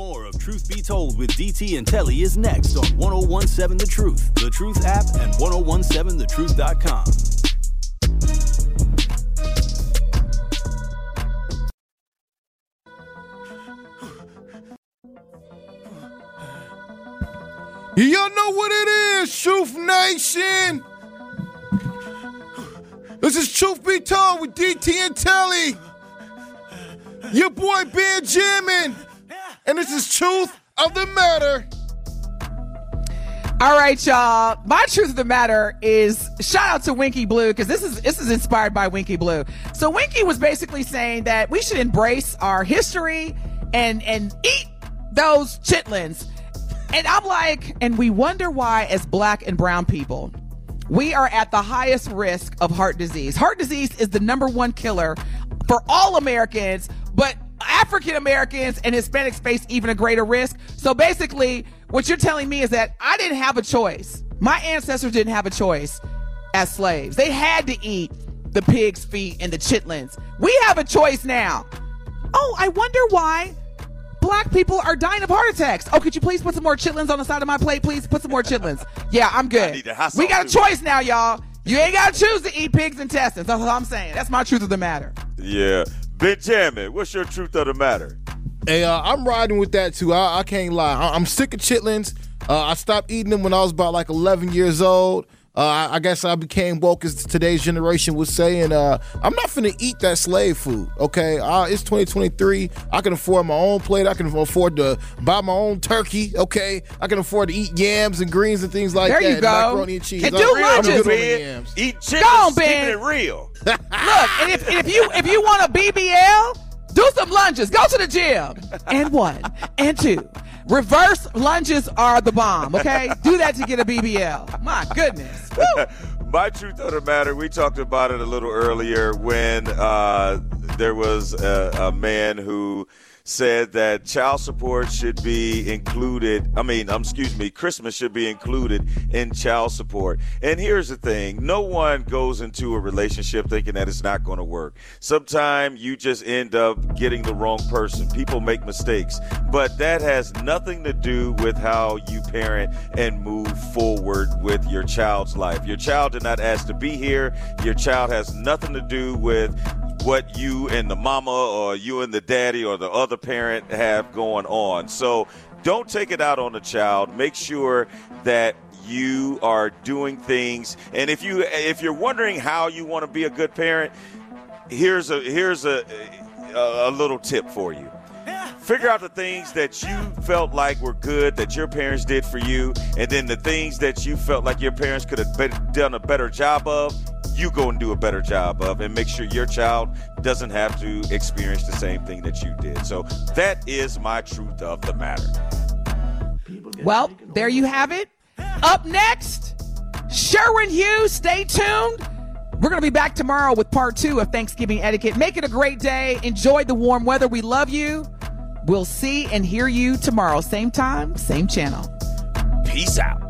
More of Truth Be Told with DT and Telly is next on 1017 The Truth, The Truth app, and 1017thetruth.com. Y'all know what it is, Truth Nation. This is Truth Be Told with DT and Telly. Your boy Benjamin. And this is Truth of the Matter. All right, y'all. My truth of the matter is shout out to Winky Blue because this is this is inspired by Winky Blue. So Winky was basically saying that we should embrace our history and and eat those chitlins. And I'm like, and we wonder why, as black and brown people, we are at the highest risk of heart disease. Heart disease is the number one killer for all Americans, African Americans and Hispanics face even a greater risk. So basically, what you're telling me is that I didn't have a choice. My ancestors didn't have a choice as slaves. They had to eat the pig's feet and the chitlins. We have a choice now. Oh, I wonder why black people are dying of heart attacks. Oh, could you please put some more chitlins on the side of my plate, please? Put some more chitlins. Yeah, I'm good. need to hustle, We got a too. choice now, y'all. You ain't got to choose to eat pigs' intestines. That's what I'm saying. That's my truth of the matter. Yeah. Benjamin, what's your truth of the matter? Hey, uh, I'm riding with that too. I, I can't lie. I, I'm sick of chitlins. Uh, I stopped eating them when I was about like 11 years old. Uh, I, I guess I became woke, as today's generation would say, and uh, I'm not finna eat that slave food. Okay, uh, it's 2023. I can afford my own plate. I can afford to buy my own turkey. Okay, I can afford to eat yams and greens and things like There that. you go. Macaroni and cheese. And I'm- do I'm lunches. good on the Ben. yams. Eat Go chitlins, on, keeping Ben. it real. Look, and if, and if you if you want a BBL, do some lunges. Go to the gym. And one and two. Reverse lunges are the bomb. Okay, do that to get a BBL. My goodness. My truth of the matter, we talked about it a little earlier when uh, there was a, a man who said that child support should be included. I mean, um, excuse me, Christmas should be included in child support. And here's the thing no one goes into a relationship thinking that it's not going to work. Sometimes you just end up getting the wrong person. People make mistakes, but that has nothing to do with how you parent and move forward with your child's life. Your child did not ask to be here. Your child has nothing to do with what you and the mama or you and the daddy or the other parent have going on. So don't take it out on the child. Make sure that you are doing things and if you if you're wondering how you want to be a good parent, here's a here's a a, a little tip for you. Figure out the things that you felt like were good that your parents did for you, and then the things that you felt like your parents could have been, done a better job of, you go and do a better job of, and make sure your child doesn't have to experience the same thing that you did. So that is my truth of the matter. Well, there you have it. Up next, Sherwin Hughes. Stay tuned. We're going to be back tomorrow with part two of Thanksgiving etiquette. Make it a great day. Enjoy the warm weather. We love you. We'll see and hear you tomorrow. Same time, same channel. Peace out.